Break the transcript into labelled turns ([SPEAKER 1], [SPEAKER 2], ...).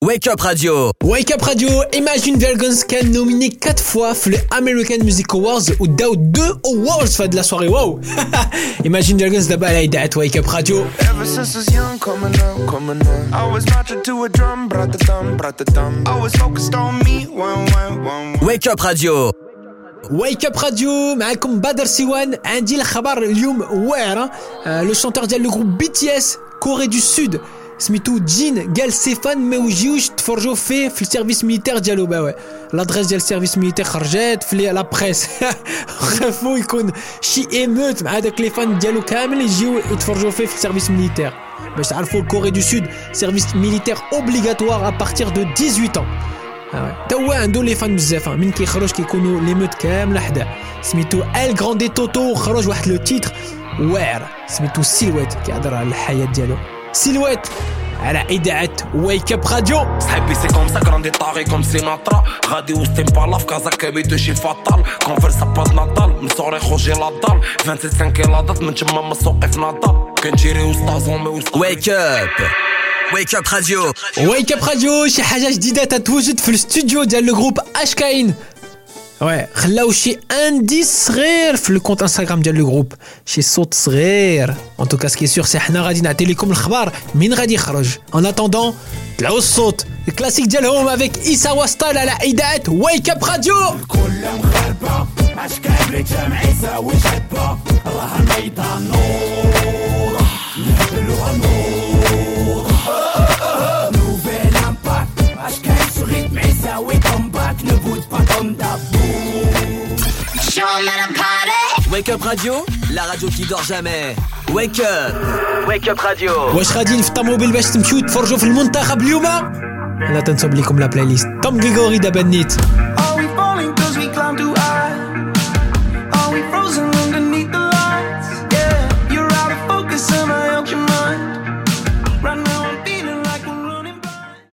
[SPEAKER 1] Wake Up Radio.
[SPEAKER 2] Wake Up Radio, Imagine Dragons can nominé 4 fois pour les American Music Awards ou داو 2 awards de la soirée. Wow! Imagine Dragons d'abord à l'idée Wake Up Radio.
[SPEAKER 3] Ever since I was young, coming up, coming up. I was marching to a drum, brought the thumb, brought the thumb. Always focused on me, one, one, one, one.
[SPEAKER 1] Wake Up Radio.
[SPEAKER 2] Wake Up Radio معكم بدر سيوان عندي الخبر اليوم واعر آه، لو شونتور ديال لو جروب بي تي اس كوري دو سود سميتو جين قال ستيفان ما وجيوش تفرجوا فيه في السيرفيس ميليتير ديالو با وي لادريس ديال السيرفيس ميليتير خرجت في لا بريس خافوا يكون شي ايموت مع داك لي فان ديالو كامل يجيو يتفرجوا فيه في السيرفيس ميليتير باش تعرفوا الكوري دو سود سيرفيس ميليتير اوبليغاتوار ا بارتير دو 18 ans تا هو عنده لي فان بزاف من كيخرج كيكونوا لي موت كامله حداه سميتو ال غراندي توتو خرج واحد لو تيتر واعر سميتو سيلويت كيهضر على الحياه ديالو سيلويت على اذاعه ويك اب راديو
[SPEAKER 4] صحابي سي كوم سا كراندي طاغي كوم سيناترا غادي وسط بالا في كازا كابيتو شي فاطال كونفرسا باز ناطال من صغري خوجي لادال 27 كيلادات من تما ما سوقي في ناطال كنجيري وسط زومي وسط
[SPEAKER 1] Wake Up. Wake Up Radio.
[SPEAKER 2] ويك اب راديو شي حاجة جديده تتوجد في الاستوديو ديال لو جروب اش كاين وي خلاو شي انديس صغير في الكونت انستغرام ديال لو جروب شي صوت صغير ان توكا سكي سور سي حنا غادي نعطي لكم الخبر من غادي يخرج ان اتوندون طلعوا الصوت الكلاسيك ديالهم افيك ايسا وستال على اذاعه ويك اب راديو
[SPEAKER 5] كل مخربة اشكال رجام عيسى وشبة راها الميدان نور نهبلوها نور
[SPEAKER 1] Wake Up Radio. La radio qui dort jamais. Wake Up. Wake Up Radio.
[SPEAKER 2] واش غاديين في الطوموبيل باش تمشيو تفرجوا في المنتخب اليوم لا تنسوا لكم لا بلاي ليست توم غريغوري دابا نيت
[SPEAKER 3] Are we falling cause we climb too high? Are we frozen